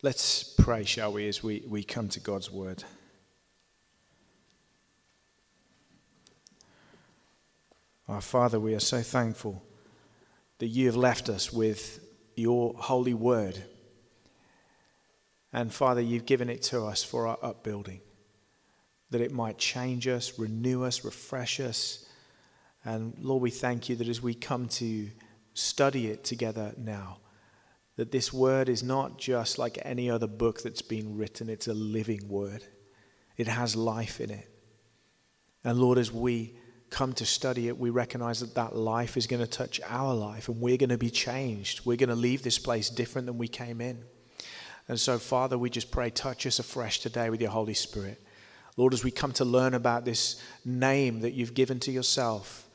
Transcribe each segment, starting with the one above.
Let's pray, shall we, as we, we come to God's word. Our Father, we are so thankful that you have left us with your holy word. And Father, you've given it to us for our upbuilding, that it might change us, renew us, refresh us. And Lord, we thank you that as we come to study it together now, that this word is not just like any other book that's been written, it's a living word. It has life in it. And Lord, as we come to study it, we recognize that that life is going to touch our life and we're going to be changed. We're going to leave this place different than we came in. And so, Father, we just pray, touch us afresh today with your Holy Spirit. Lord, as we come to learn about this name that you've given to yourself,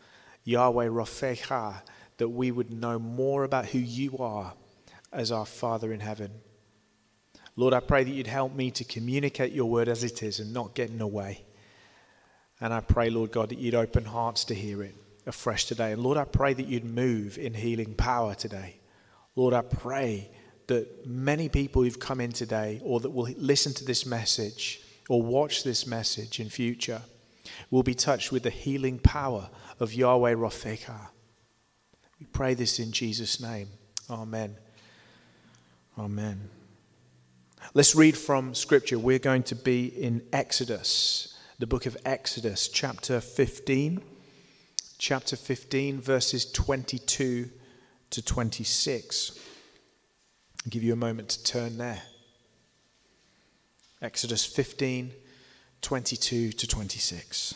Yahweh Rofecha, that we would know more about who you are as our Father in heaven. Lord, I pray that you'd help me to communicate your word as it is and not get in the way. And I pray, Lord God, that you'd open hearts to hear it afresh today. And Lord, I pray that you'd move in healing power today. Lord, I pray that many people who've come in today or that will listen to this message or watch this message in future will be touched with the healing power of Yahweh Rofeka. We pray this in Jesus' name. Amen. Amen. Let's read from Scripture. We're going to be in Exodus, the book of Exodus, chapter 15. Chapter 15, verses 22 to 26. I'll give you a moment to turn there. Exodus 15, 22 to 26.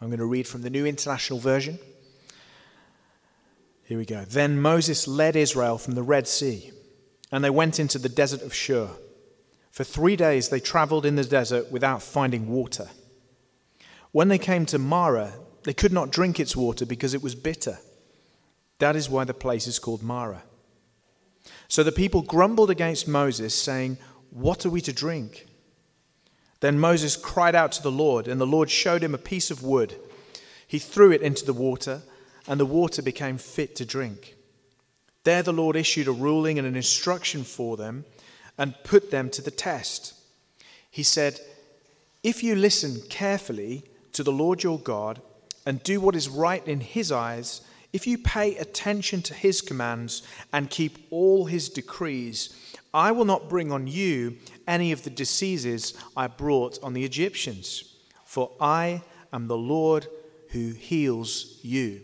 I'm going to read from the New International Version. Here we go. Then Moses led Israel from the Red Sea, and they went into the desert of Shur. For three days they traveled in the desert without finding water. When they came to Mara, they could not drink its water because it was bitter. That is why the place is called Mara. So the people grumbled against Moses, saying, What are we to drink? Then Moses cried out to the Lord, and the Lord showed him a piece of wood. He threw it into the water, and the water became fit to drink. There the Lord issued a ruling and an instruction for them and put them to the test. He said, If you listen carefully to the Lord your God and do what is right in his eyes, if you pay attention to his commands and keep all his decrees, I will not bring on you any of the diseases I brought on the Egyptians, for I am the Lord who heals you.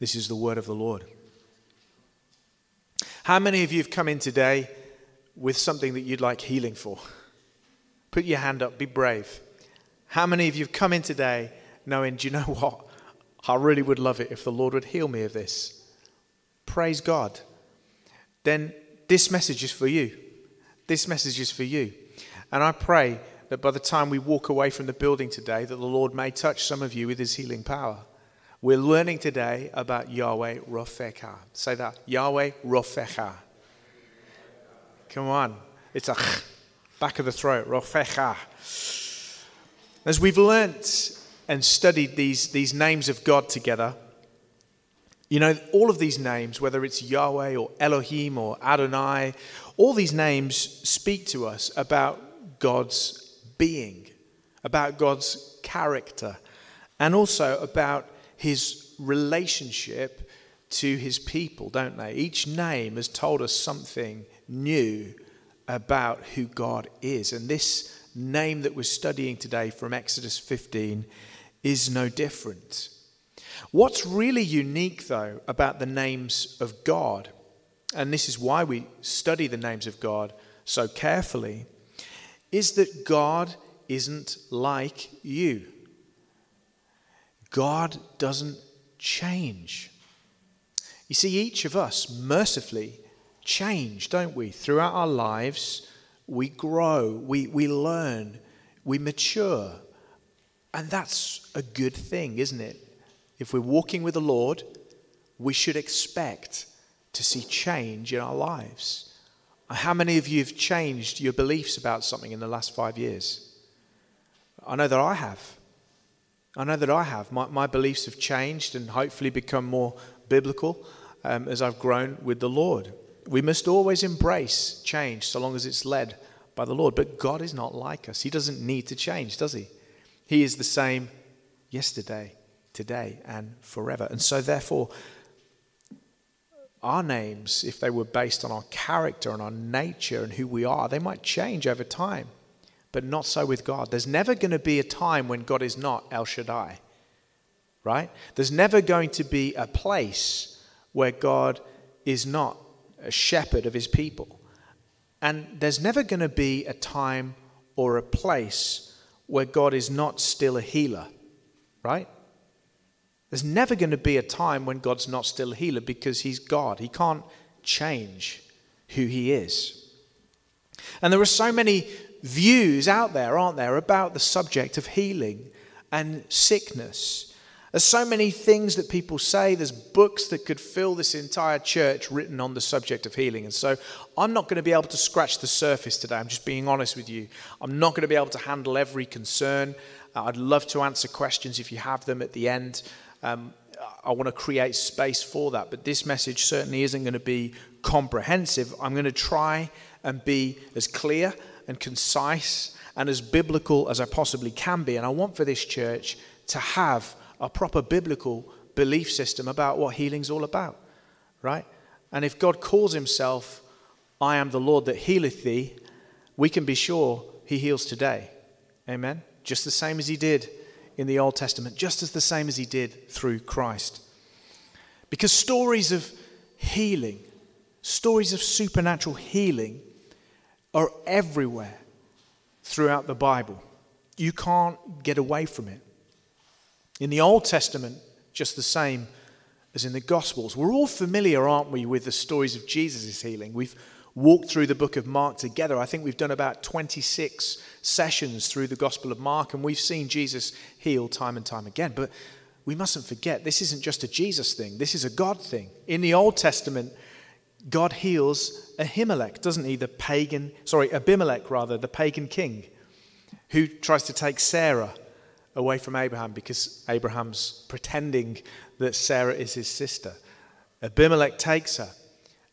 This is the word of the Lord. How many of you have come in today with something that you'd like healing for? Put your hand up, be brave. How many of you have come in today knowing, do you know what? I really would love it if the Lord would heal me of this. Praise God. Then this message is for you. This message is for you. And I pray that by the time we walk away from the building today, that the Lord may touch some of you with his healing power. We're learning today about Yahweh Rofecha. Say that. Yahweh Rofecha. Come on. It's a back of the throat. Rofecha. As we've learnt and studied these, these names of God together, you know, all of these names, whether it's Yahweh or Elohim or Adonai, all these names speak to us about God's being, about God's character, and also about his relationship to his people, don't they? Each name has told us something new about who God is. And this name that we're studying today from Exodus 15 is no different. What's really unique, though, about the names of God, and this is why we study the names of God so carefully, is that God isn't like you. God doesn't change. You see, each of us mercifully change, don't we? Throughout our lives, we grow, we, we learn, we mature. And that's a good thing, isn't it? If we're walking with the Lord, we should expect to see change in our lives. How many of you have changed your beliefs about something in the last five years? I know that I have. I know that I have. My, my beliefs have changed and hopefully become more biblical um, as I've grown with the Lord. We must always embrace change so long as it's led by the Lord. But God is not like us. He doesn't need to change, does He? He is the same yesterday, today, and forever. And so, therefore, our names, if they were based on our character and our nature and who we are, they might change over time but not so with God. There's never going to be a time when God is not El Shaddai, right? There's never going to be a place where God is not a shepherd of his people. And there's never going to be a time or a place where God is not still a healer, right? There's never going to be a time when God's not still a healer because he's God. He can't change who he is. And there are so many views out there, aren't there, about the subject of healing and sickness. There's so many things that people say. There's books that could fill this entire church written on the subject of healing. And so I'm not going to be able to scratch the surface today. I'm just being honest with you. I'm not going to be able to handle every concern. Uh, I'd love to answer questions if you have them at the end. Um, I want to create space for that. But this message certainly isn't going to be comprehensive. I'm going to try and be as clear and concise and as biblical as I possibly can be. And I want for this church to have a proper biblical belief system about what healing's all about, right? And if God calls himself, I am the Lord that healeth thee, we can be sure he heals today. Amen? Just the same as he did in the Old Testament, just as the same as he did through Christ. Because stories of healing, stories of supernatural healing, are everywhere throughout the Bible. You can't get away from it. In the Old Testament, just the same as in the Gospels. We're all familiar, aren't we, with the stories of Jesus' healing? We've walked through the book of Mark together. I think we've done about 26 sessions through the Gospel of Mark, and we've seen Jesus heal time and time again. But we mustn't forget this isn't just a Jesus thing, this is a God thing. In the Old Testament, God heals Ahimelech, doesn't he? The pagan, sorry, Abimelech rather, the pagan king, who tries to take Sarah away from Abraham because Abraham's pretending that Sarah is his sister. Abimelech takes her,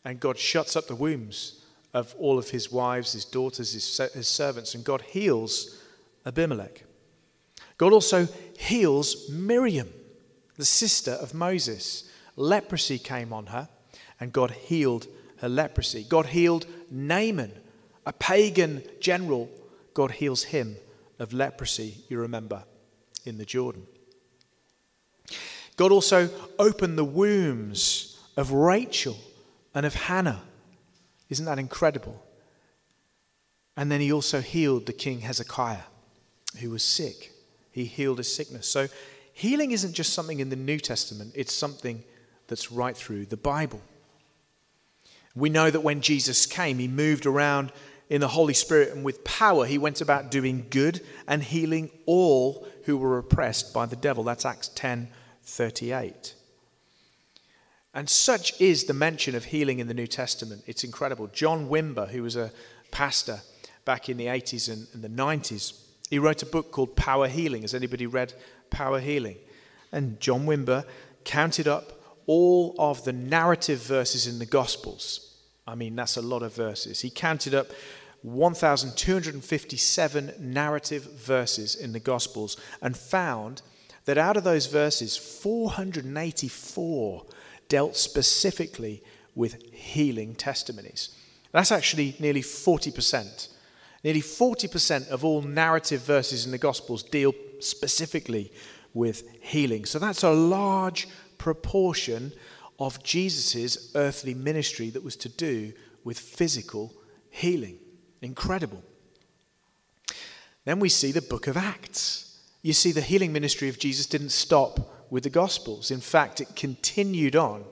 and God shuts up the wombs of all of his wives, his daughters, his, his servants, and God heals Abimelech. God also heals Miriam, the sister of Moses. Leprosy came on her and God healed her leprosy. God healed Naaman, a pagan general. God heals him of leprosy, you remember, in the Jordan. God also opened the wombs of Rachel and of Hannah. Isn't that incredible? And then he also healed the king Hezekiah, who was sick. He healed his sickness. So healing isn't just something in the New Testament, it's something that's right through the Bible. We know that when Jesus came, he moved around in the Holy Spirit and with power. He went about doing good and healing all who were oppressed by the devil. That's Acts 10 38. And such is the mention of healing in the New Testament. It's incredible. John Wimber, who was a pastor back in the 80s and, and the 90s, he wrote a book called Power Healing. Has anybody read Power Healing? And John Wimber counted up all of the narrative verses in the Gospels. I mean, that's a lot of verses. He counted up 1,257 narrative verses in the Gospels and found that out of those verses, 484 dealt specifically with healing testimonies. That's actually nearly 40%. Nearly 40% of all narrative verses in the Gospels deal specifically with healing. So that's a large proportion of Jesus' earthly ministry that was to do with physical healing. Incredible. Then we see the book of Acts. You see, the healing ministry of Jesus didn't stop with the Gospels. In fact, it continued on.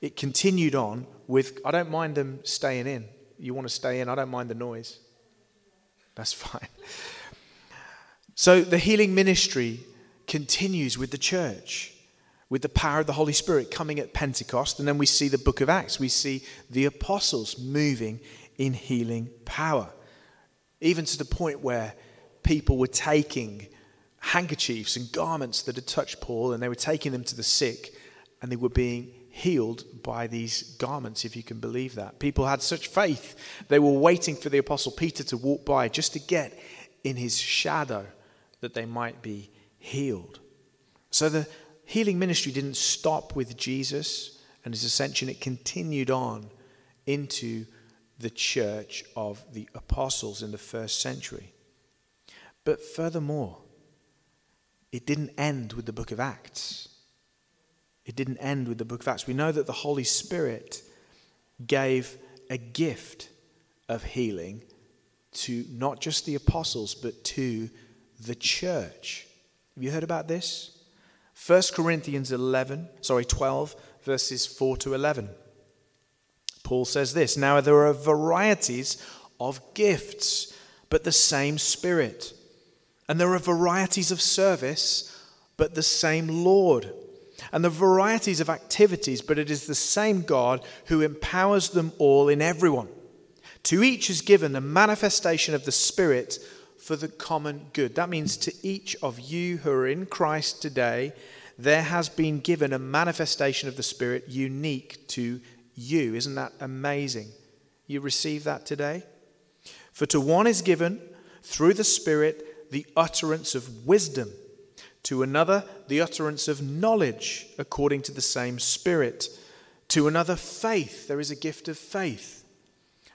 It continued on with, I don't mind them staying in. You want to stay in, I don't mind the noise. That's fine. So the healing ministry continues with the church with the power of the Holy Spirit coming at Pentecost. And then we see the book of Acts. We see the apostles moving in healing power, even to the point where people were taking handkerchiefs and garments that had touched Paul and they were taking them to the sick and they were being healed by these garments, if you can believe that. People had such faith, they were waiting for the Apostle Peter to walk by just to get in his shadow that they might be healed. So the healing ministry didn't stop with Jesus and his ascension, it continued on into the church of the apostles in the first century. But furthermore, it didn't end with the book of Acts. It didn't end with the book of Acts. We know that the Holy Spirit gave a gift of healing to not just the apostles, but to the church. Have you heard about this? 1 Corinthians 11, sorry, 12, verses 4 to 11. Paul says this Now there are varieties of gifts, but the same Spirit. And there are varieties of service, but the same Lord and the varieties of activities, but it is the same God who empowers them all in everyone. To each is given the manifestation of the Spirit for the common good. That means to each of you who are in Christ today, there has been given a manifestation of the Spirit unique to you. Isn't that amazing? You receive that today? For to one is given through the Spirit the utterance of wisdom to another, the utterance of knowledge according to the same Spirit. To another, faith. There is a gift of faith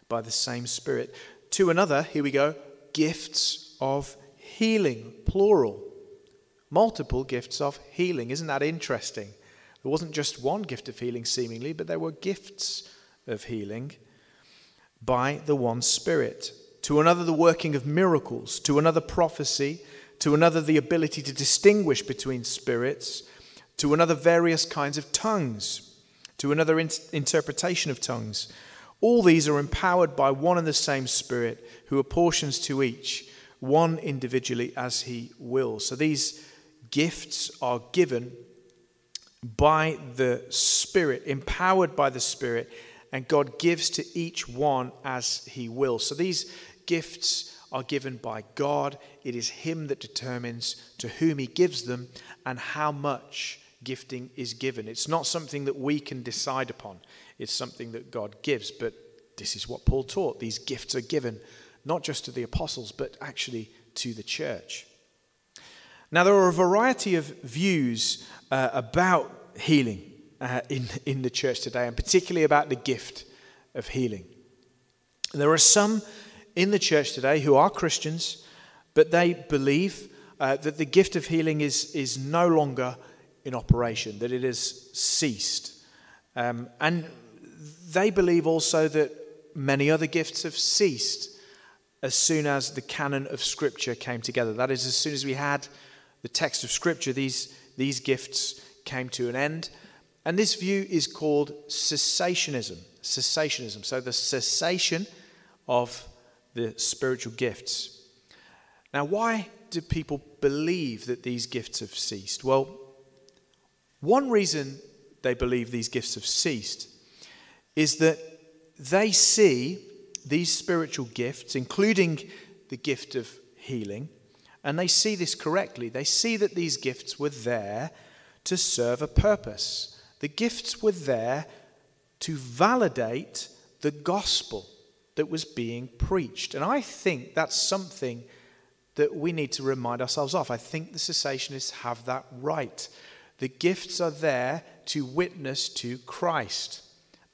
by the same Spirit. To another, here we go, gifts of healing, plural. Multiple gifts of healing. Isn't that interesting? There wasn't just one gift of healing, seemingly, but there were gifts of healing by the one Spirit. To another, the working of miracles. To another, prophecy to another, the ability to distinguish between spirits, to another, various kinds of tongues, to another, in- interpretation of tongues. All these are empowered by one and the same Spirit who apportions to each one individually as he wills. So these gifts are given by the Spirit, empowered by the Spirit, and God gives to each one as he wills. So these gifts are given by God. It is Him that determines to whom He gives them and how much gifting is given. It's not something that we can decide upon, it's something that God gives. But this is what Paul taught. These gifts are given not just to the apostles, but actually to the church. Now, there are a variety of views uh, about healing uh, in, in the church today, and particularly about the gift of healing. There are some in the church today who are Christians, but they believe uh, that the gift of healing is, is no longer in operation, that it has ceased. Um, and they believe also that many other gifts have ceased as soon as the canon of Scripture came together. That is, as soon as we had the text of Scripture, these, these gifts came to an end. And this view is called cessationism. Cessationism. So the cessation of the spiritual gifts. Now, why do people believe that these gifts have ceased? Well, one reason they believe these gifts have ceased is that they see these spiritual gifts, including the gift of healing, and they see this correctly. They see that these gifts were there to serve a purpose. The gifts were there to validate the gospel that was being preached. And I think that's something that we need to remind ourselves of. I think the cessationists have that right. The gifts are there to witness to Christ,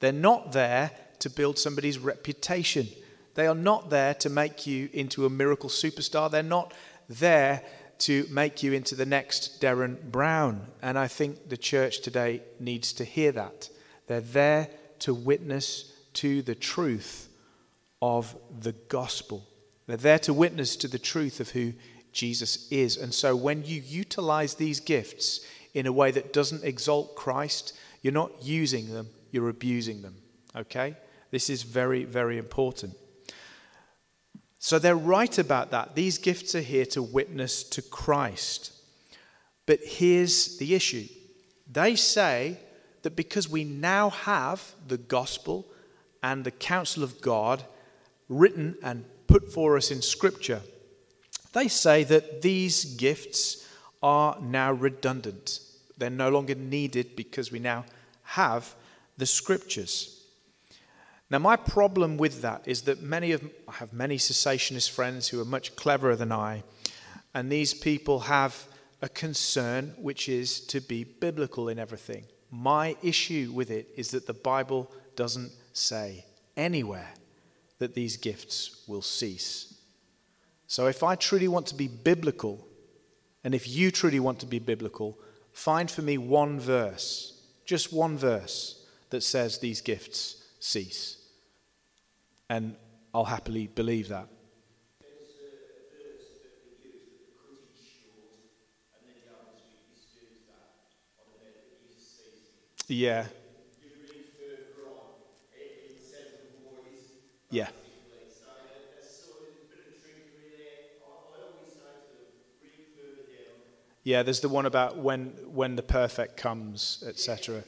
they're not there to build somebody's reputation. They are not there to make you into a miracle superstar. They're not there to make you into the next Derren Brown. And I think the church today needs to hear that. They're there to witness to the truth of the gospel. They're there to witness to the truth of who Jesus is. And so when you utilize these gifts in a way that doesn't exalt Christ, you're not using them, you're abusing them. Okay? This is very, very important. So they're right about that. These gifts are here to witness to Christ. But here's the issue they say that because we now have the gospel and the counsel of God, written and put for us in Scripture, They say that these gifts are now redundant. They're no longer needed because we now have the scriptures. Now, my problem with that is that many of I have many cessationist friends who are much cleverer than I, and these people have a concern which is to be biblical in everything. My issue with it is that the Bible doesn't say anywhere that these gifts will cease. So, if I truly want to be biblical, and if you truly want to be biblical, find for me one verse, just one verse, that says these gifts cease. And I'll happily believe that. Yeah. Yeah. Yeah, there's the one about when when the perfect comes, etc.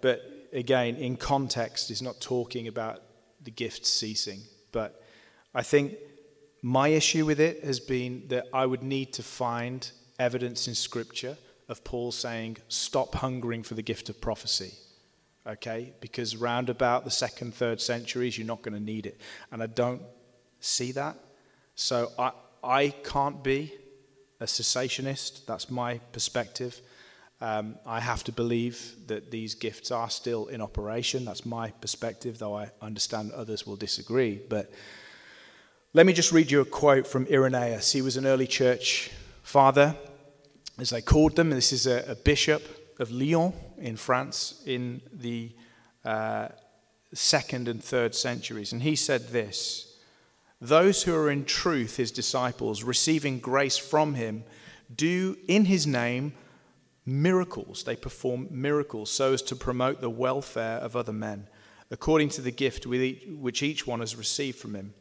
But again, in context, is not talking about the gift ceasing. But I think my issue with it has been that I would need to find evidence in Scripture of Paul saying, stop hungering for the gift of prophecy. Okay? Because round about the second, third centuries, you're not going to need it. And I don't see that. So I, I can't be a cessationist. That's my perspective. Um, I have to believe that these gifts are still in operation. That's my perspective, though I understand others will disagree. But let me just read you a quote from Irenaeus. He was an early church father, as they called them. This is a, a bishop of Lyon in France in the uh, second and third centuries. And he said this Those who are in truth his disciples, receiving grace from him, do in his name miracles. They perform miracles so as to promote the welfare of other men, according to the gift which each one has received from him.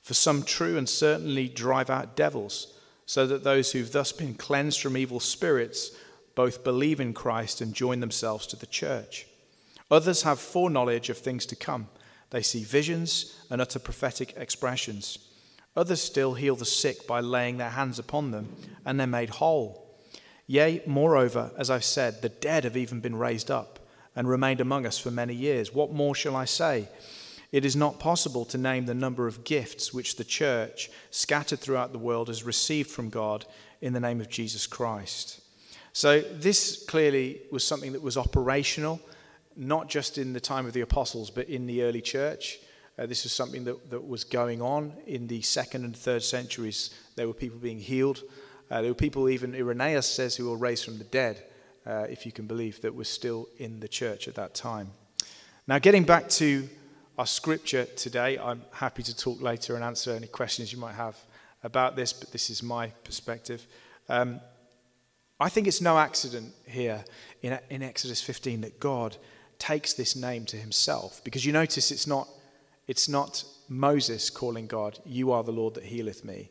For some true and certainly drive out devils, so that those who've thus been cleansed from evil spirits both believe in Christ and join themselves to the church. Others have foreknowledge of things to come. They see visions and utter prophetic expressions. Others still heal the sick by laying their hands upon them, and they're made whole. Yea, moreover, as I've said, the dead have even been raised up and remained among us for many years. What more shall I say? It is not possible to name the number of gifts which the church, scattered throughout the world, has received from God in the name of Jesus Christ. So, this clearly was something that was operational, not just in the time of the apostles, but in the early church. Uh, this was something that, that was going on in the second and third centuries. There were people being healed uh, there were people, even Irenaeus says, who were raised from the dead, uh, if you can believe, that were still in the church at that time. Now, getting back to our scripture today, I'm happy to talk later and answer any questions you might have about this, but this is my perspective. Um, I think it's no accident here in, in Exodus 15 that God takes this name to himself, because you notice it's not, it's not Moses calling God, You are the Lord that healeth me.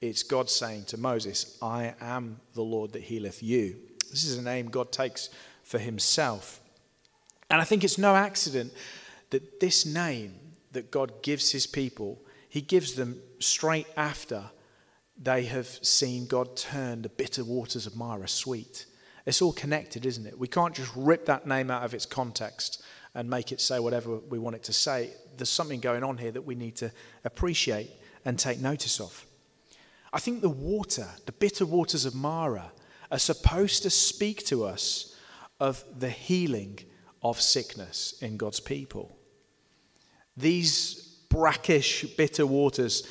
It's God saying to Moses, I am the Lord that healeth you. This is a name God takes for himself. And I think it's no accident that this name that God gives his people, he gives them straight after they have seen God turn the bitter waters of Marah sweet. It's all connected, isn't it? We can't just rip that name out of its context and make it say whatever we want it to say. There's something going on here that we need to appreciate and take notice of. I think the water, the bitter waters of Mara, are supposed to speak to us of the healing of sickness in God's people. These brackish, bitter waters,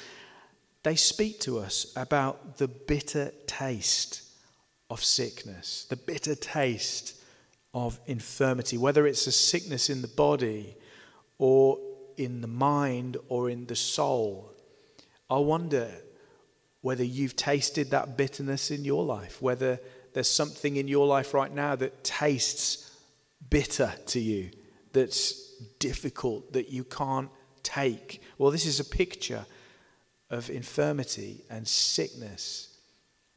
they speak to us about the bitter taste of sickness, the bitter taste of infirmity, whether it's a sickness in the body or in the mind or in the soul. I wonder whether you've tasted that bitterness in your life, whether there's something in your life right now that tastes bitter to you, that's difficult, that you can't take. Well, this is a picture of infirmity and sickness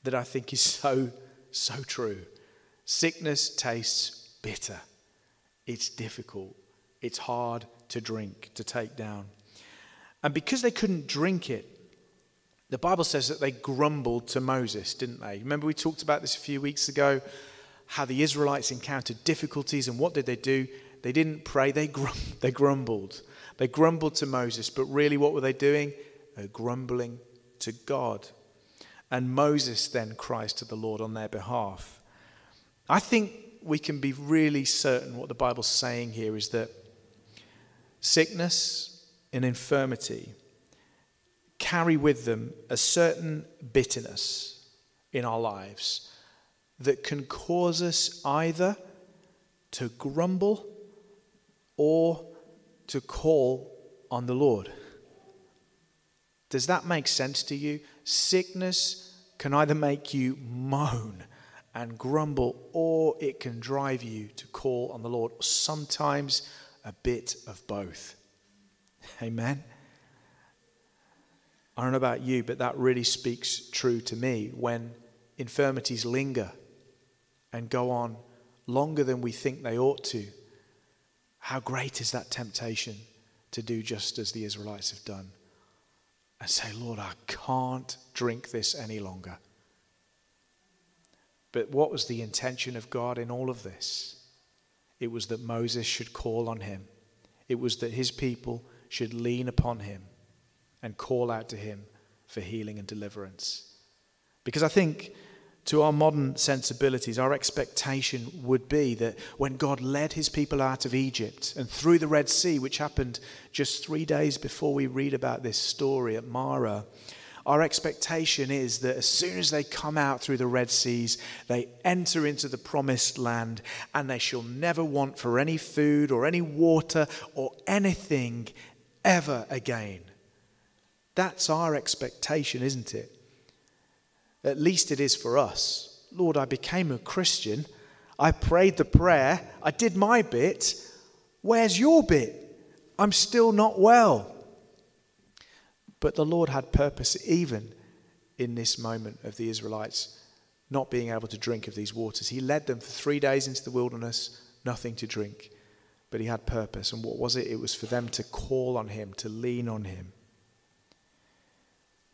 that I think is so, so true. Sickness tastes bitter, it's difficult, it's hard to drink, to take down. And because they couldn't drink it, The Bible says that they grumbled to Moses, didn't they? Remember, we talked about this a few weeks ago how the Israelites encountered difficulties, and what did they do? They didn't pray, they, they grumbled. They grumbled to Moses, but really, what were they doing? Grumbling to God. And Moses then cries to the Lord on their behalf. I think we can be really certain what the Bible's saying here is that sickness and infirmity carry with them a certain bitterness in our lives that can cause us either to grumble or to call on the Lord. Does that make sense to you? Sickness can either make you moan and grumble, or it can drive you to call on the Lord. Sometimes a bit of both. Amen. I don't know about you, but that really speaks true to me when infirmities linger and go on longer than we think they ought to. How great is that temptation to do just as the Israelites have done and say, Lord, I can't drink this any longer. But what was the intention of God in all of this? It was that Moses should call on him, it was that his people should lean upon him and call out to him for healing and deliverance. Because I think to our modern sensibilities, our expectation would be that when God led his people out of Egypt and through the Red Sea, which happened just three days before we read about this story at Mara, our expectation is that as soon as they come out through the Red Seas, they enter into the promised land and they shall never want for any food or any water or anything ever again. That's our expectation, isn't it? At least it is for us. Lord, I became a Christian. I prayed the prayer. I did my bit. Where's your bit? I'm still not well. But the Lord had purpose even in this moment of the Israelites not being able to drink of these waters. He led them for three days into the wilderness, nothing to drink. But he had purpose. And what was it? It was for them to call on him, to lean on him.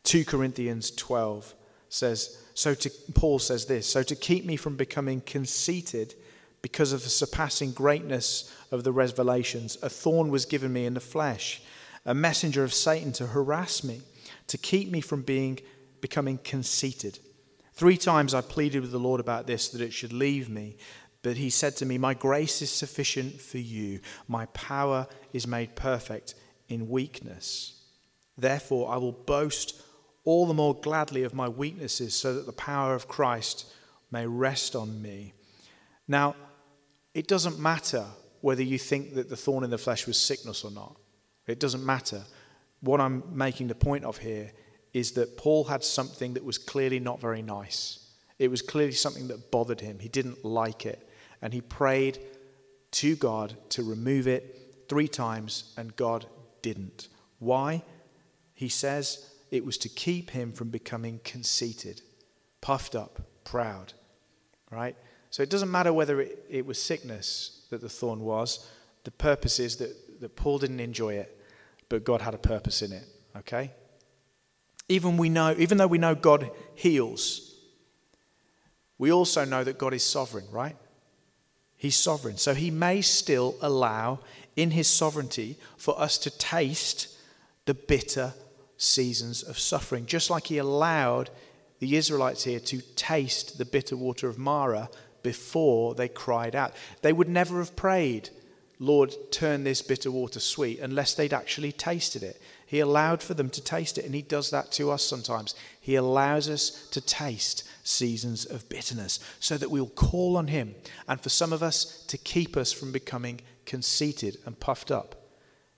2 Corinthians 12 says, so to, Paul says this, so to keep me from becoming conceited because of the surpassing greatness of the revelations, a thorn was given me in the flesh, a messenger of Satan to harass me, to keep me from being becoming conceited. Three times I pleaded with the Lord about this, that it should leave me. But he said to me, My grace is sufficient for you. My power is made perfect in weakness. Therefore, I will boast all the more gladly of my weaknesses, so that the power of Christ may rest on me. Now, it doesn't matter whether you think that the thorn in the flesh was sickness or not. It doesn't matter. What I'm making the point of here is that Paul had something that was clearly not very nice. It was clearly something that bothered him. He didn't like it. And he prayed to God to remove it three times, and God didn't. Why? He says, it was to keep him from becoming conceited, puffed up, proud. Right? So it doesn't matter whether it, it was sickness that the thorn was. The purpose is that, that Paul didn't enjoy it, but God had a purpose in it. Okay? Even we know, even though we know God heals, we also know that God is sovereign, right? He's sovereign. So he may still allow in his sovereignty for us to taste the bitter seasons of suffering, just like he allowed the Israelites here to taste the bitter water of Marah before they cried out. They would never have prayed, Lord, turn this bitter water sweet, unless they'd actually tasted it. He allowed for them to taste it, and He does that to us sometimes. He allows us to taste seasons of bitterness so that we'll call on Him, and for some of us to keep us from becoming conceited and puffed up.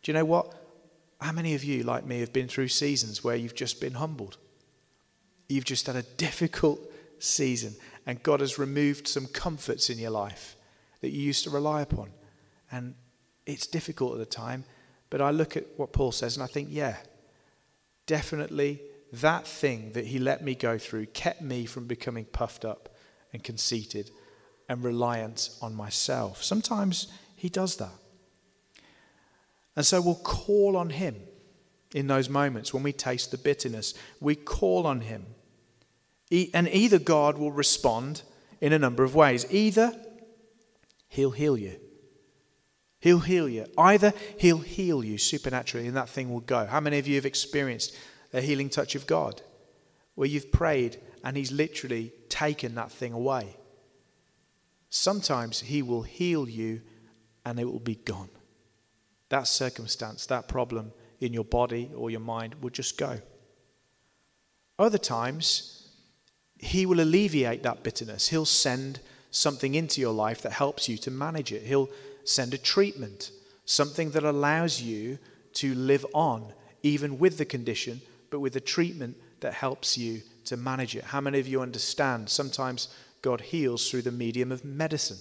Do you know what? How many of you, like me, have been through seasons where you've just been humbled? You've just had a difficult season, and God has removed some comforts in your life that you used to rely upon. And it's difficult at the time, but I look at what Paul says and I think, yeah, definitely that thing that he let me go through kept me from becoming puffed up and conceited and reliant on myself. Sometimes he does that. And so we'll call on him in those moments when we taste the bitterness. We call on Him. And either God will respond in a number of ways. Either He'll heal you. He'll heal you. Either He'll heal you supernaturally and that thing will go. How many of you have experienced a healing touch of God where you've prayed and He's literally taken that thing away? Sometimes He will heal you and it will be gone. That circumstance, that problem in your body or your mind will just go. Other times, He will alleviate that bitterness. He'll send something into your life that helps you to manage it. He'll send a treatment, something that allows you to live on, even with the condition, but with a treatment that helps you to manage it. How many of you understand? Sometimes God heals through the medium of medicine.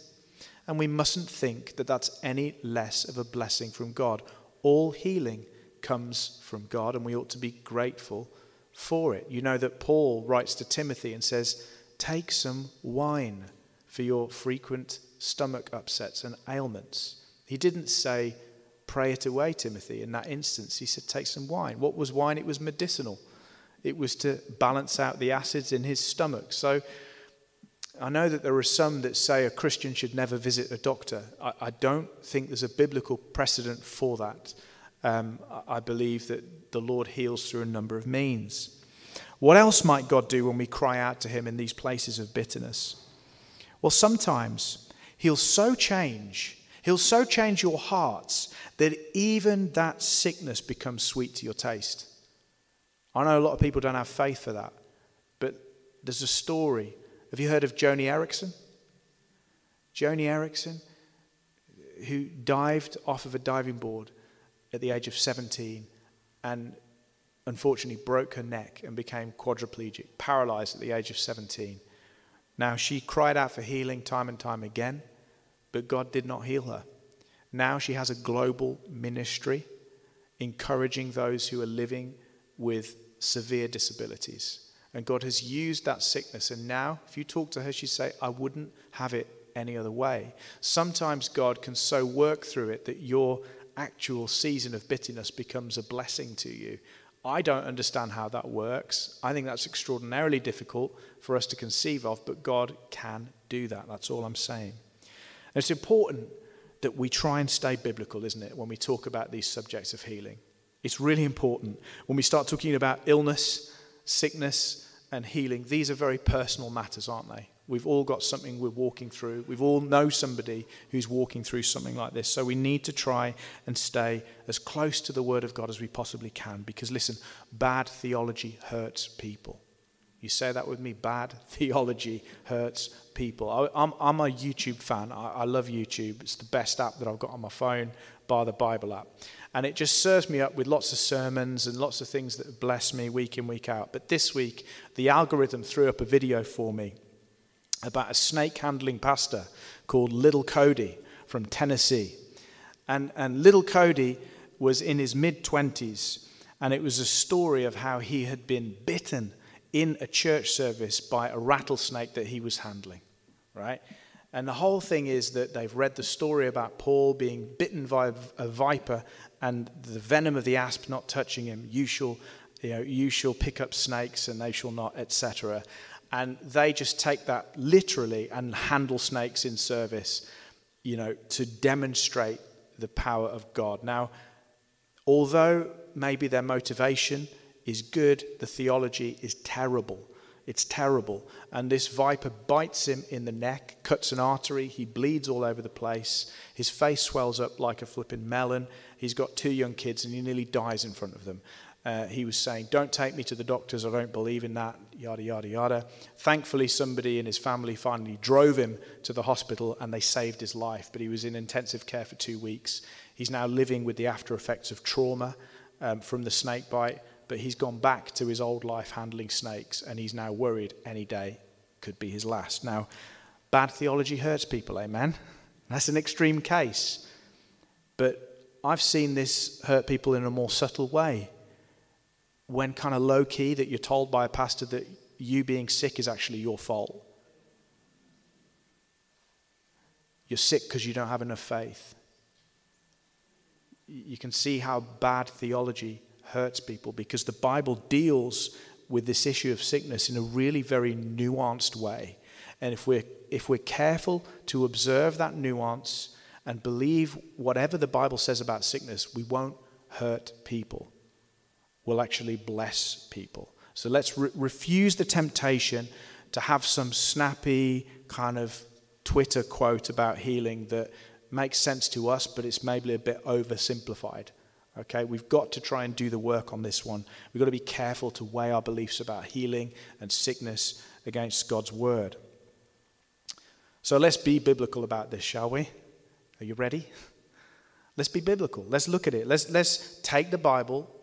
And we mustn't think that that's any less of a blessing from God. All healing comes from God, and we ought to be grateful for it. You know that Paul writes to Timothy and says, Take some wine for your frequent stomach upsets and ailments. He didn't say, Pray it away, Timothy, in that instance. He said, Take some wine. What was wine? It was medicinal, it was to balance out the acids in his stomach. So, I know that there are some that say a Christian should never visit a doctor. I, I don't think there's a biblical precedent for that. Um, I believe that the Lord heals through a number of means. What else might God do when we cry out to Him in these places of bitterness? Well, sometimes He'll so change, He'll so change your hearts that even that sickness becomes sweet to your taste. I know a lot of people don't have faith for that, but there's a story have you heard of Joni Eareckson? Joni Eareckson, who dived off of a diving board at the age of 17 and unfortunately broke her neck and became quadriplegic, paralyzed at the age of 17. Now, she cried out for healing time and time again, but God did not heal her. Now she has a global ministry encouraging those who are living with severe disabilities. And God has used that sickness. And now, if you talk to her, she'd say, I wouldn't have it any other way. Sometimes God can so work through it that your actual season of bitterness becomes a blessing to you. I don't understand how that works. I think that's extraordinarily difficult for us to conceive of, but God can do that. That's all I'm saying. And it's important that we try and stay biblical, isn't it, when we talk about these subjects of healing? It's really important. When we start talking about illness, sickness, and healing, these are very personal matters, aren't they? We've all got something we're walking through. We've all know somebody who's walking through something like this. So we need to try and stay as close to the Word of God as we possibly can. Because listen, bad theology hurts people. You say that with me bad theology hurts people. I, am a YouTube fan. I, I love YouTube. It's the best app that I've got on my phone, bar the Bible app. And it just serves me up with lots of sermons and lots of things that bless me week in, week out. But this week, the algorithm threw up a video for me about a snake handling pastor called Little Cody from Tennessee. And, and Little Cody was in his mid 20s, and it was a story of how he had been bitten in a church service by a rattlesnake that he was handling, right? And the whole thing is that they've read the story about Paul being bitten by a viper and the venom of the asp not touching him. You shall, you know, you shall pick up snakes and they shall not, etc. And they just take that literally and handle snakes in service, you know, to demonstrate the power of God. Now, although maybe their motivation is good, the theology is terrible. It's terrible. And this viper bites him in the neck, cuts an artery. He bleeds all over the place. His face swells up like a flipping melon. He's got two young kids and he nearly dies in front of them. Uh, he was saying, Don't take me to the doctors. I don't believe in that. Yada, yada, yada. Thankfully, somebody in his family finally drove him to the hospital and they saved his life. But he was in intensive care for two weeks. He's now living with the after effects of trauma um, from the snake bite but he's gone back to his old life handling snakes, and he's now worried any day could be his last. Now, bad theology hurts people, amen? That's an extreme case. But I've seen this hurt people in a more subtle way. When kind of low key that you're told by a pastor that you being sick is actually your fault. You're sick because you don't have enough faith. You can see how bad theology hurts people because the Bible deals with this issue of sickness in a really very nuanced way. And if we're, if we're careful to observe that nuance and believe whatever the Bible says about sickness, we won't hurt people. We'll actually bless people. So let's re- refuse the temptation to have some snappy kind of Twitter quote about healing that makes sense to us, but it's maybe a bit oversimplified. Okay, we've got to try and do the work on this one. We've got to be careful to weigh our beliefs about healing and sickness against God's word. So let's be biblical about this, shall we? Are you ready? Let's be biblical. Let's look at it. Let's, let's take the Bible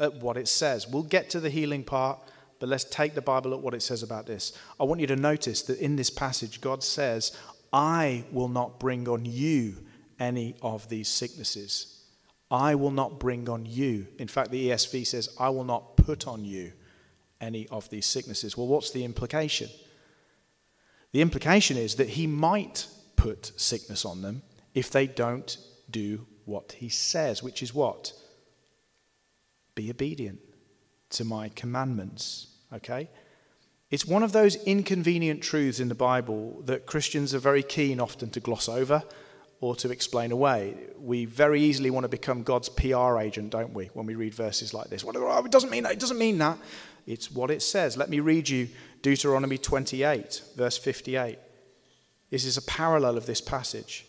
at what it says. We'll get to the healing part, but let's take the Bible at what it says about this. I want you to notice that in this passage, God says, I will not bring on you any of these sicknesses. I will not bring on you. In fact, the ESV says, I will not put on you any of these sicknesses. Well, what's the implication? The implication is that he might put sickness on them if they don't do what he says, which is what? Be obedient to my commandments. Okay? It's one of those inconvenient truths in the Bible that Christians are very keen often to gloss over or to explain away. We very easily want to become God's PR agent, don't we, when we read verses like this? Well, oh, it doesn't mean that. It doesn't mean that. It's what it says. Let me read you Deuteronomy 28, verse 58. This is a parallel of this passage.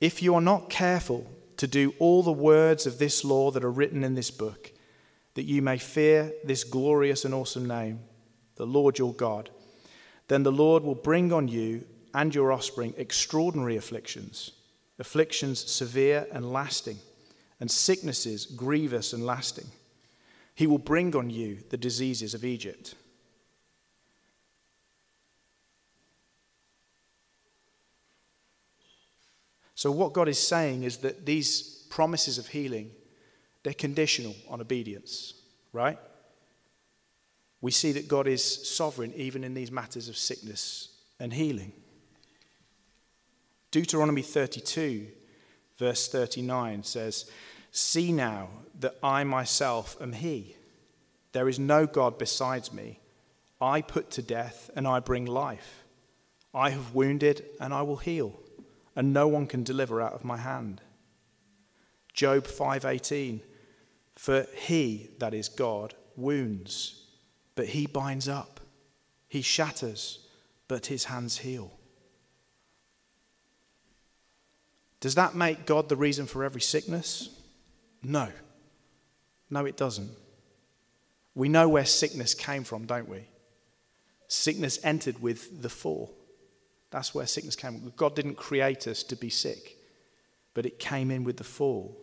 If you are not careful to do all the words of this law that are written in this book, that you may fear this glorious and awesome name, the Lord your God, then the Lord will bring on you and your offspring extraordinary afflictions afflictions severe and lasting, and sicknesses grievous and lasting. He will bring on you the diseases of Egypt. So, what God is saying is that these promises of healing, they're conditional on obedience, right? We see that God is sovereign even in these matters of sickness and healing. Deuteronomy 32, verse 39 says, See now that I myself am He. There is no God besides me. I put to death and I bring life. I have wounded and I will heal, and no one can deliver out of my hand. Job 5:18 For he that is God wounds but he binds up he shatters but his hands heal Does that make God the reason for every sickness? No. No, it doesn't. We know where sickness came from, don't we? Sickness entered with the fall. That's where sickness came. God didn't create us to be sick, but it came in with the fall.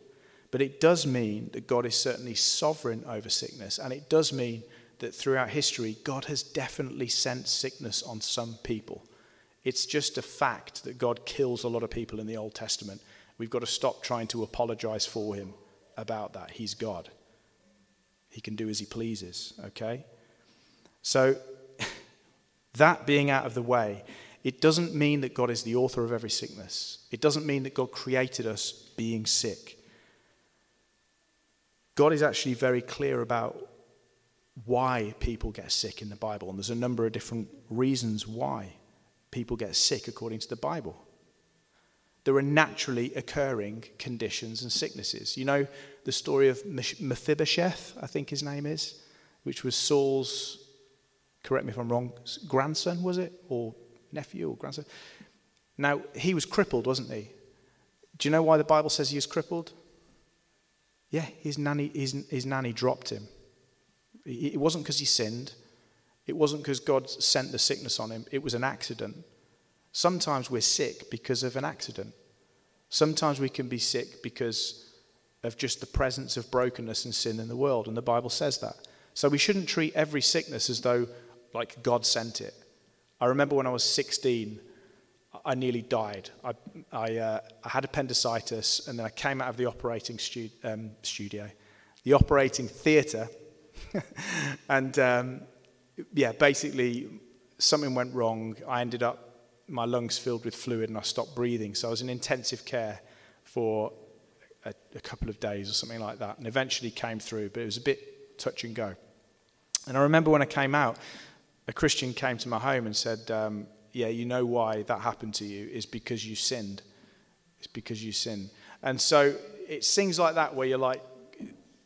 But it does mean that God is certainly sovereign over sickness, and it does mean that throughout history, God has definitely sent sickness on some people. It's just a fact that God kills a lot of people in the Old Testament. We've got to stop trying to apologize for him about that. He's God. He can do as he pleases, okay? So, that being out of the way, it doesn't mean that God is the author of every sickness. It doesn't mean that God created us being sick. God is actually very clear about why people get sick in the Bible, and there's a number of different reasons why people get sick according to the Bible. There are naturally occurring conditions and sicknesses. You know the story of Mephibosheth, I think his name is, which was Saul's, correct me if I'm wrong, grandson, was it? Or nephew or grandson? Now, he was crippled, wasn't he? Do you know why the Bible says he was crippled? Yeah, his nanny, his, his nanny dropped him. It wasn't because he sinned. It wasn't because God sent the sickness on him, it was an accident. Sometimes we're sick because of an accident. Sometimes we can be sick because of just the presence of brokenness and sin in the world, and the Bible says that. So we shouldn't treat every sickness as though like God sent it. I remember when I was 16, I nearly died. I, I, uh, I had appendicitis, and then I came out of the operating stu- um, studio, the operating theatre, and um, yeah, basically something went wrong. I ended up, my lungs filled with fluid and I stopped breathing. So I was in intensive care for a, a couple of days or something like that, and eventually came through, but it was a bit touch and go. And I remember when I came out, a Christian came to my home and said, um, Yeah, you know why that happened to you is because you sinned. It's because you sinned. And so it's things like that where you're like,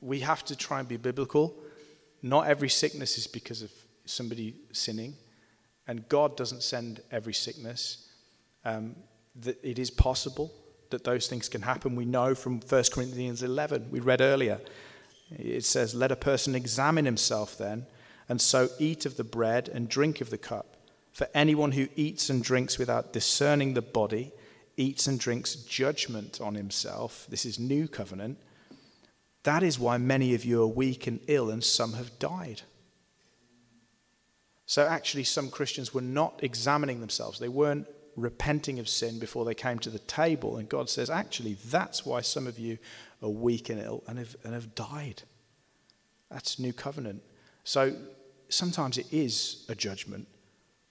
we have to try and be biblical. Not every sickness is because of somebody sinning, and God doesn't send every sickness. Um, that it is possible that those things can happen. We know from 1 Corinthians 11, we read earlier. It says, Let a person examine himself then, and so eat of the bread and drink of the cup. For anyone who eats and drinks without discerning the body eats and drinks judgment on himself. This is new covenant. That is why many of you are weak and ill, and some have died. So, actually, some Christians were not examining themselves. They weren't repenting of sin before they came to the table. And God says, actually, that's why some of you are weak and ill and have, and have died. That's new covenant. So, sometimes it is a judgment,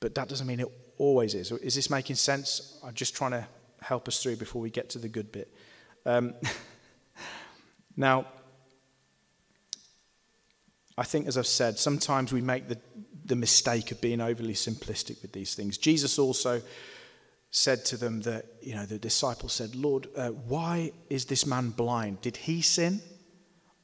but that doesn't mean it always is. Is this making sense? I'm just trying to help us through before we get to the good bit. Um, now, I think, as I've said, sometimes we make the, the mistake of being overly simplistic with these things. Jesus also said to them that, you know, the disciples said, Lord, uh, why is this man blind? Did he sin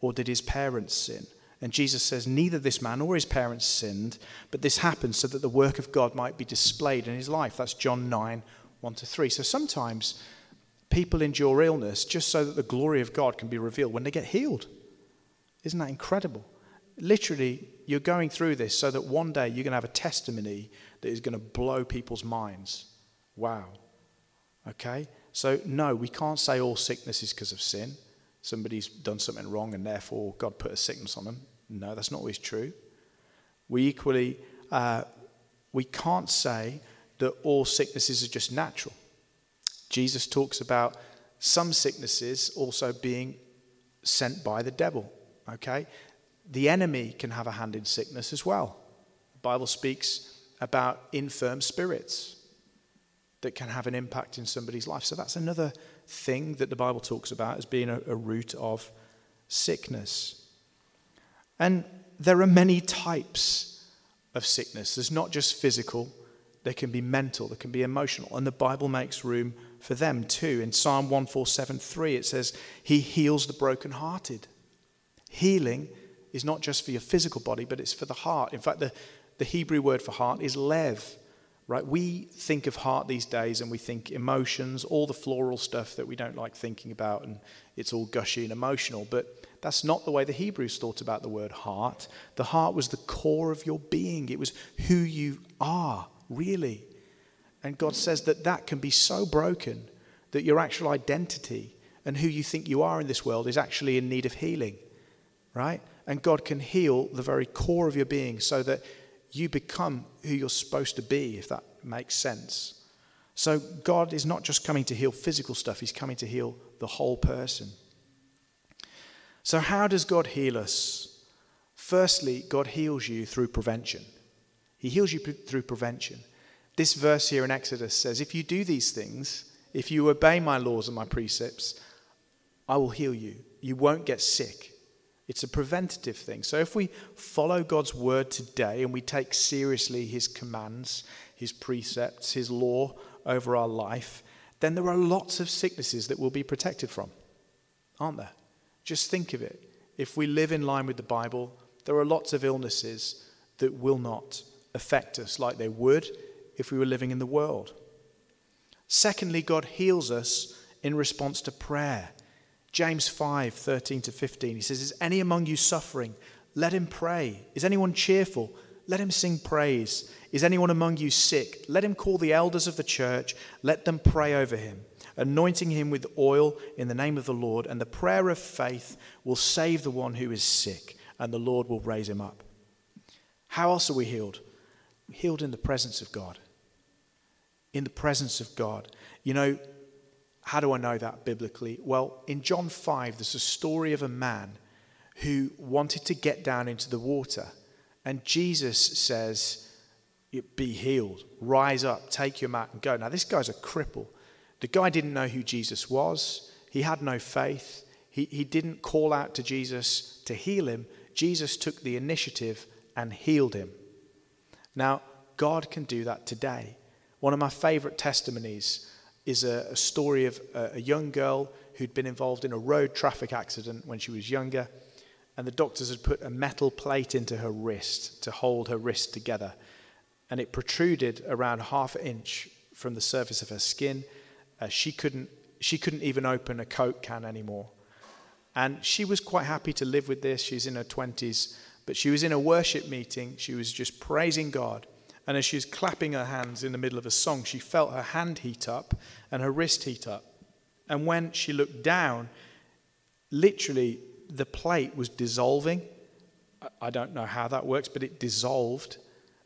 or did his parents sin? And Jesus says, Neither this man nor his parents sinned, but this happened so that the work of God might be displayed in his life. That's John 9, 1 to 3. So sometimes people endure illness just so that the glory of God can be revealed when they get healed. Isn't that incredible? Literally, you're going through this so that one day you're going to have a testimony that is going to blow people's minds. Wow. Okay? So, no, we can't say all sickness is because of sin. Somebody's done something wrong and therefore God put a sickness on them. No, that's not always true. We equally, uh, we can't say that all sicknesses are just natural. Jesus talks about some sicknesses also being sent by the devil. Okay? The enemy can have a hand in sickness as well. The Bible speaks about infirm spirits that can have an impact in somebody's life. So that's another thing that the Bible talks about as being a, a root of sickness. And there are many types of sickness. There's not just physical, there can be mental, there can be emotional, and the Bible makes room for them too. In Psalm 1473, it says, He heals the brokenhearted. Healing is not just for your physical body, but it's for the heart. In fact, the, the Hebrew word for heart is lev, right? We think of heart these days and we think emotions, all the floral stuff that we don't like thinking about, and it's all gushy and emotional. But that's not the way the Hebrews thought about the word heart. The heart was the core of your being, it was who you are really. And God says that that can be so broken that your actual identity and who you think you are in this world is actually in need of healing, right? And God can heal the very core of your being so that you become who you're supposed to be, if that makes sense. So God is not just coming to heal physical stuff, He's coming to heal the whole person. So, how does God heal us? Firstly, God heals you through prevention. He heals you through prevention. This verse here in Exodus says, If you do these things, if you obey my laws and my precepts, I will heal you. You won't get sick. It's a preventative thing. So if we follow God's word today and we take seriously his commands, his precepts, his law over our life, then there are lots of sicknesses that we'll be protected from, aren't there? Just think of it. If we live in line with the Bible, there are lots of illnesses that will not affect us like they would if we were living in the world. Secondly, God heals us in response to prayer. James 5 13 to 15, he says, Is any among you suffering? Let him pray. Is anyone cheerful? Let him sing praise. Is anyone among you sick? Let him call the elders of the church. Let them pray over him, anointing him with oil in the name of the Lord. And the prayer of faith will save the one who is sick, and the Lord will raise him up. How else are we healed? healed in the presence of God. In the presence of God. You know, how do I know that biblically? Well, in John 5, there's a story of a man who wanted to get down into the water. And Jesus says, Be healed, rise up, take your mat, and go. Now, this guy's a cripple. The guy didn't know who Jesus was, he had no faith, He, he didn't call out to Jesus to heal him. Jesus took the initiative and healed him. Now, God can do that today. One of my favorite testimonies is a, a story of a, a young girl who'd been involved in a road traffic accident when she was younger, and the doctors had put a metal plate into her wrist to hold her wrist together, and it protruded around half an inch from the surface of her skin. Uh, she couldn't she couldn't even open a coke can anymore, and she was quite happy to live with this. She's in her twenties, but she was in a worship meeting. She was just praising God. And as she was clapping her hands in the middle of a song, she felt her hand heat up and her wrist heat up. And when she looked down, literally the plate was dissolving. I don't know how that works, but it dissolved.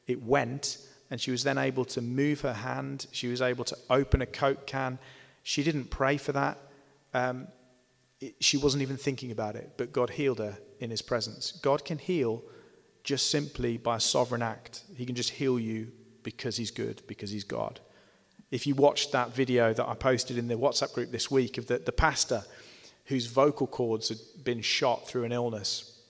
It went, and she was then able to move her hand. She was able to open a Coke can. She didn't pray for that. Um, it, she wasn't even thinking about it, but God healed her in His presence. God can heal just simply by a sovereign act. He can just heal you because He's good, because He's God. If you watched that video that I posted in the WhatsApp group this week of the, the pastor whose vocal cords had been shot through an illness,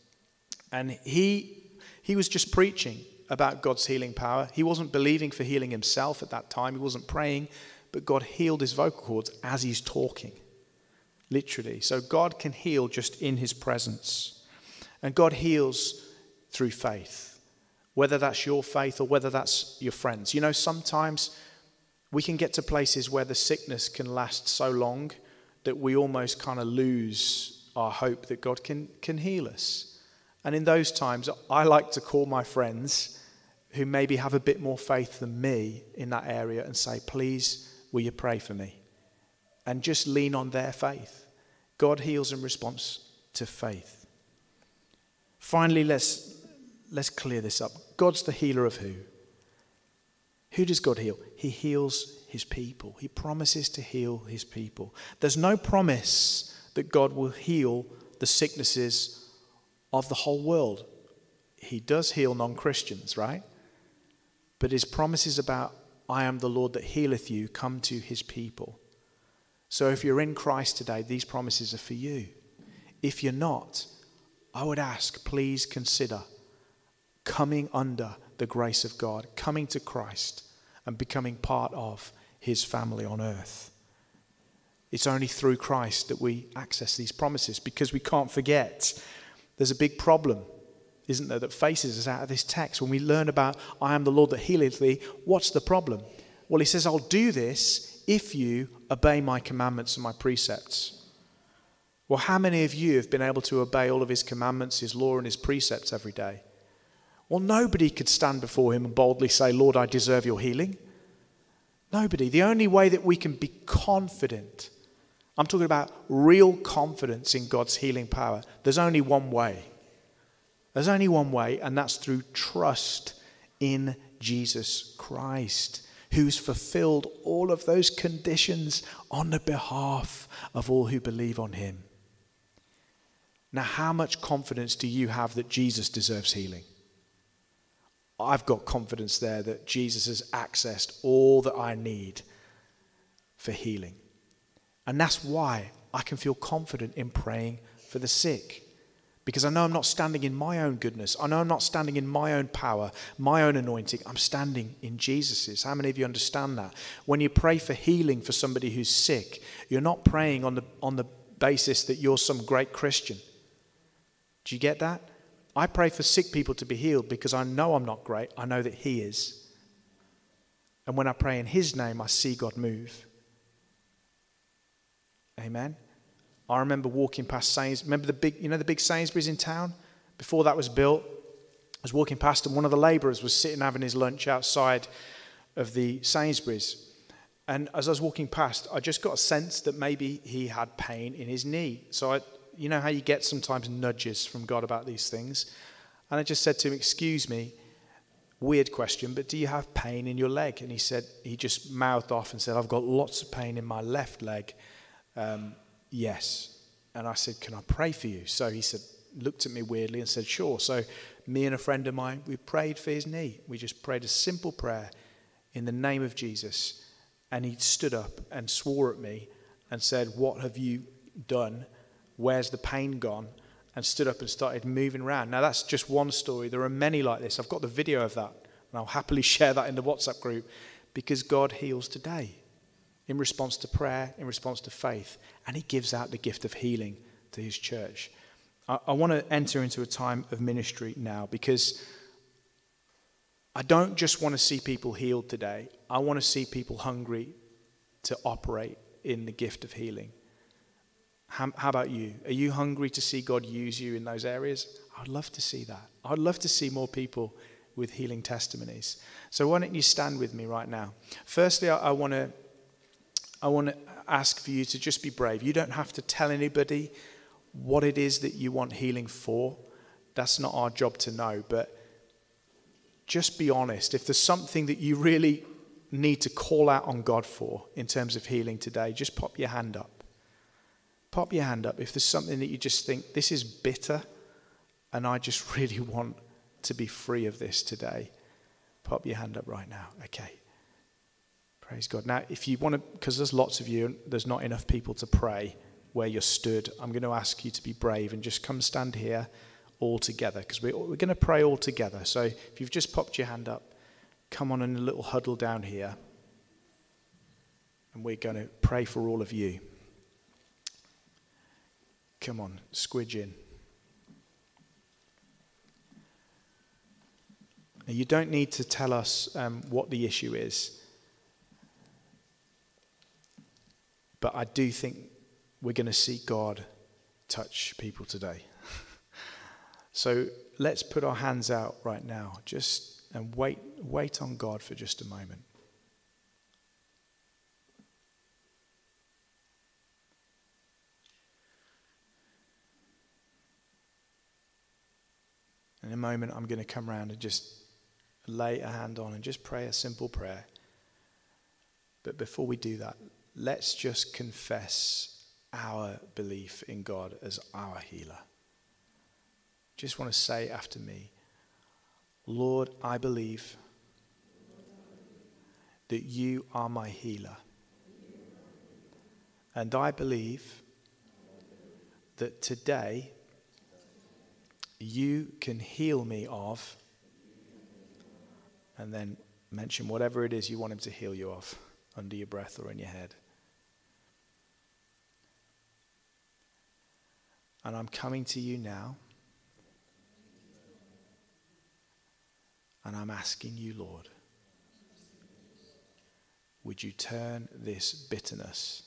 and he, he was just preaching about God's healing power. He wasn't believing for healing himself at that time, he wasn't praying, but God healed his vocal cords as he's talking, literally. So God can heal just in his presence. And God heals through faith, whether that's your faith or whether that's your friends. You know, sometimes we can get to places where the sickness can last so long that we almost kind of lose our hope that God can, can heal us. And in those times, I like to call my friends who maybe have a bit more faith than me in that area and say, please, will you pray for me? And just lean on their faith. God heals in response to faith. Finally, let's let's clear this up. God's the healer of who? Who does God heal? He heals his people. He promises to heal his people. There's no promise that God will heal the sicknesses of the whole world. He does heal non Christians, right? But his promises about, I am the Lord that healeth you, come to his people. So if you're in Christ today, these promises are for you. If you're not, I would ask, please consider coming under the grace of God, coming to Christ, and becoming part of his family on earth. It's only through Christ that we access these promises because we can't forget there's a big problem, isn't there, that faces us out of this text. When we learn about, I am the Lord that healeth thee, what's the problem? Well, he says, I'll do this if you obey my commandments and my precepts. Well, how many of you have been able to obey all of his commandments, his law, and his precepts every day? Well, nobody could stand before him and boldly say, Lord, I deserve your healing. Nobody. The only way that we can be confident, I'm talking about real confidence in God's healing power, there's only one way. There's only one way, and that's through trust in Jesus Christ, who's fulfilled all of those conditions on the behalf of all who believe on him. Now, how much confidence do you have that Jesus deserves healing? I've got confidence there that Jesus has accessed all that I need for healing. And that's why I can feel confident in praying for the sick. Because I know I'm not standing in my own goodness. I know I'm not standing in my own power, my own anointing. I'm standing in Jesus's. How many of you understand that? When you pray for healing for somebody who's sick, you're not praying on the, on the basis that you're some great Christian. Do you get that? I pray for sick people to be healed because I know I'm not great. I know that He is. And when I pray in His name, I see God move. Amen. I remember walking past Sainsbury's. Remember the big, you know, the big Sainsbury's in town? Before that was built, I was walking past and one of the labourers was sitting having his lunch outside of the Sainsbury's. And as I was walking past, I just got a sense that maybe he had pain in his knee. So I, you know how you get sometimes nudges from God about these things? And I just said to him, Excuse me, weird question, but do you have pain in your leg? And he said, He just mouthed off and said, I've got lots of pain in my left leg. Um, yes. And I said, Can I pray for you? So he said, looked at me weirdly and said, Sure. So me and a friend of mine, we prayed for his knee. We just prayed a simple prayer in the name of Jesus. And he stood up and swore at me and said, What have you done? Where's the pain gone? And stood up and started moving around. Now, that's just one story. There are many like this. I've got the video of that, and I'll happily share that in the WhatsApp group because God heals today in response to prayer, in response to faith, and He gives out the gift of healing to His church. I, I want to enter into a time of ministry now because I don't just want to see people healed today, I want to see people hungry to operate in the gift of healing. How, how, about you? Are you hungry to see God use you in those areas? I'd love to see that. I'd love to see more people with healing testimonies. So why don't you stand with me right now? Firstly, I, I want to I want to ask for you to just be brave. You don't have to tell anybody what it is that you want healing for. That's not our job to know, but just be honest. If there's something that you really need to call out on God for in terms of healing today, just pop your hand up. Pop your hand up if there's something that you just think, this is bitter, and I just really want to be free of this today. Pop your hand up right now. Okay. Praise God. Now, if you want to, because there's lots of you, there's not enough people to pray where you're stood, I'm going to ask you to be brave and just come stand here all together because we're, we're going to pray all together. So if you've just popped your hand up, come on in a little huddle down here and we're going to pray for all of you. Come on, squidge in. Now, you don't need to tell us um, what the issue is, but I do think we're going to see God touch people today. so let's put our hands out right now, just and wait, wait on God for just a moment. In a moment, I'm going to come around and just lay a hand on and just pray a simple prayer. But before we do that, let's just confess our belief in God as our healer. Just want to say after me, Lord, I believe that you are my healer. And I believe that today you can heal me of, and then mention whatever it is you want him to heal you of under your breath or in your head. And I'm coming to you now. And I'm asking you, Lord, would you turn this bitterness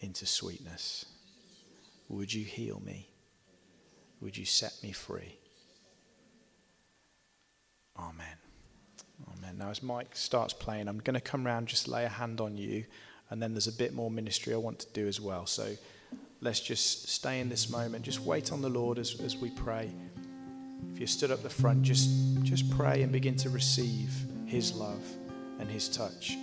into sweetness? Would you heal me? Would you set me free? Amen. Amen. Now, as Mike starts playing, I'm going to come around, just lay a hand on you, and then there's a bit more ministry I want to do as well. So let's just stay in this moment. Just wait on the Lord as, as we pray. If you stood up the front, just, just pray and begin to receive His love and His touch.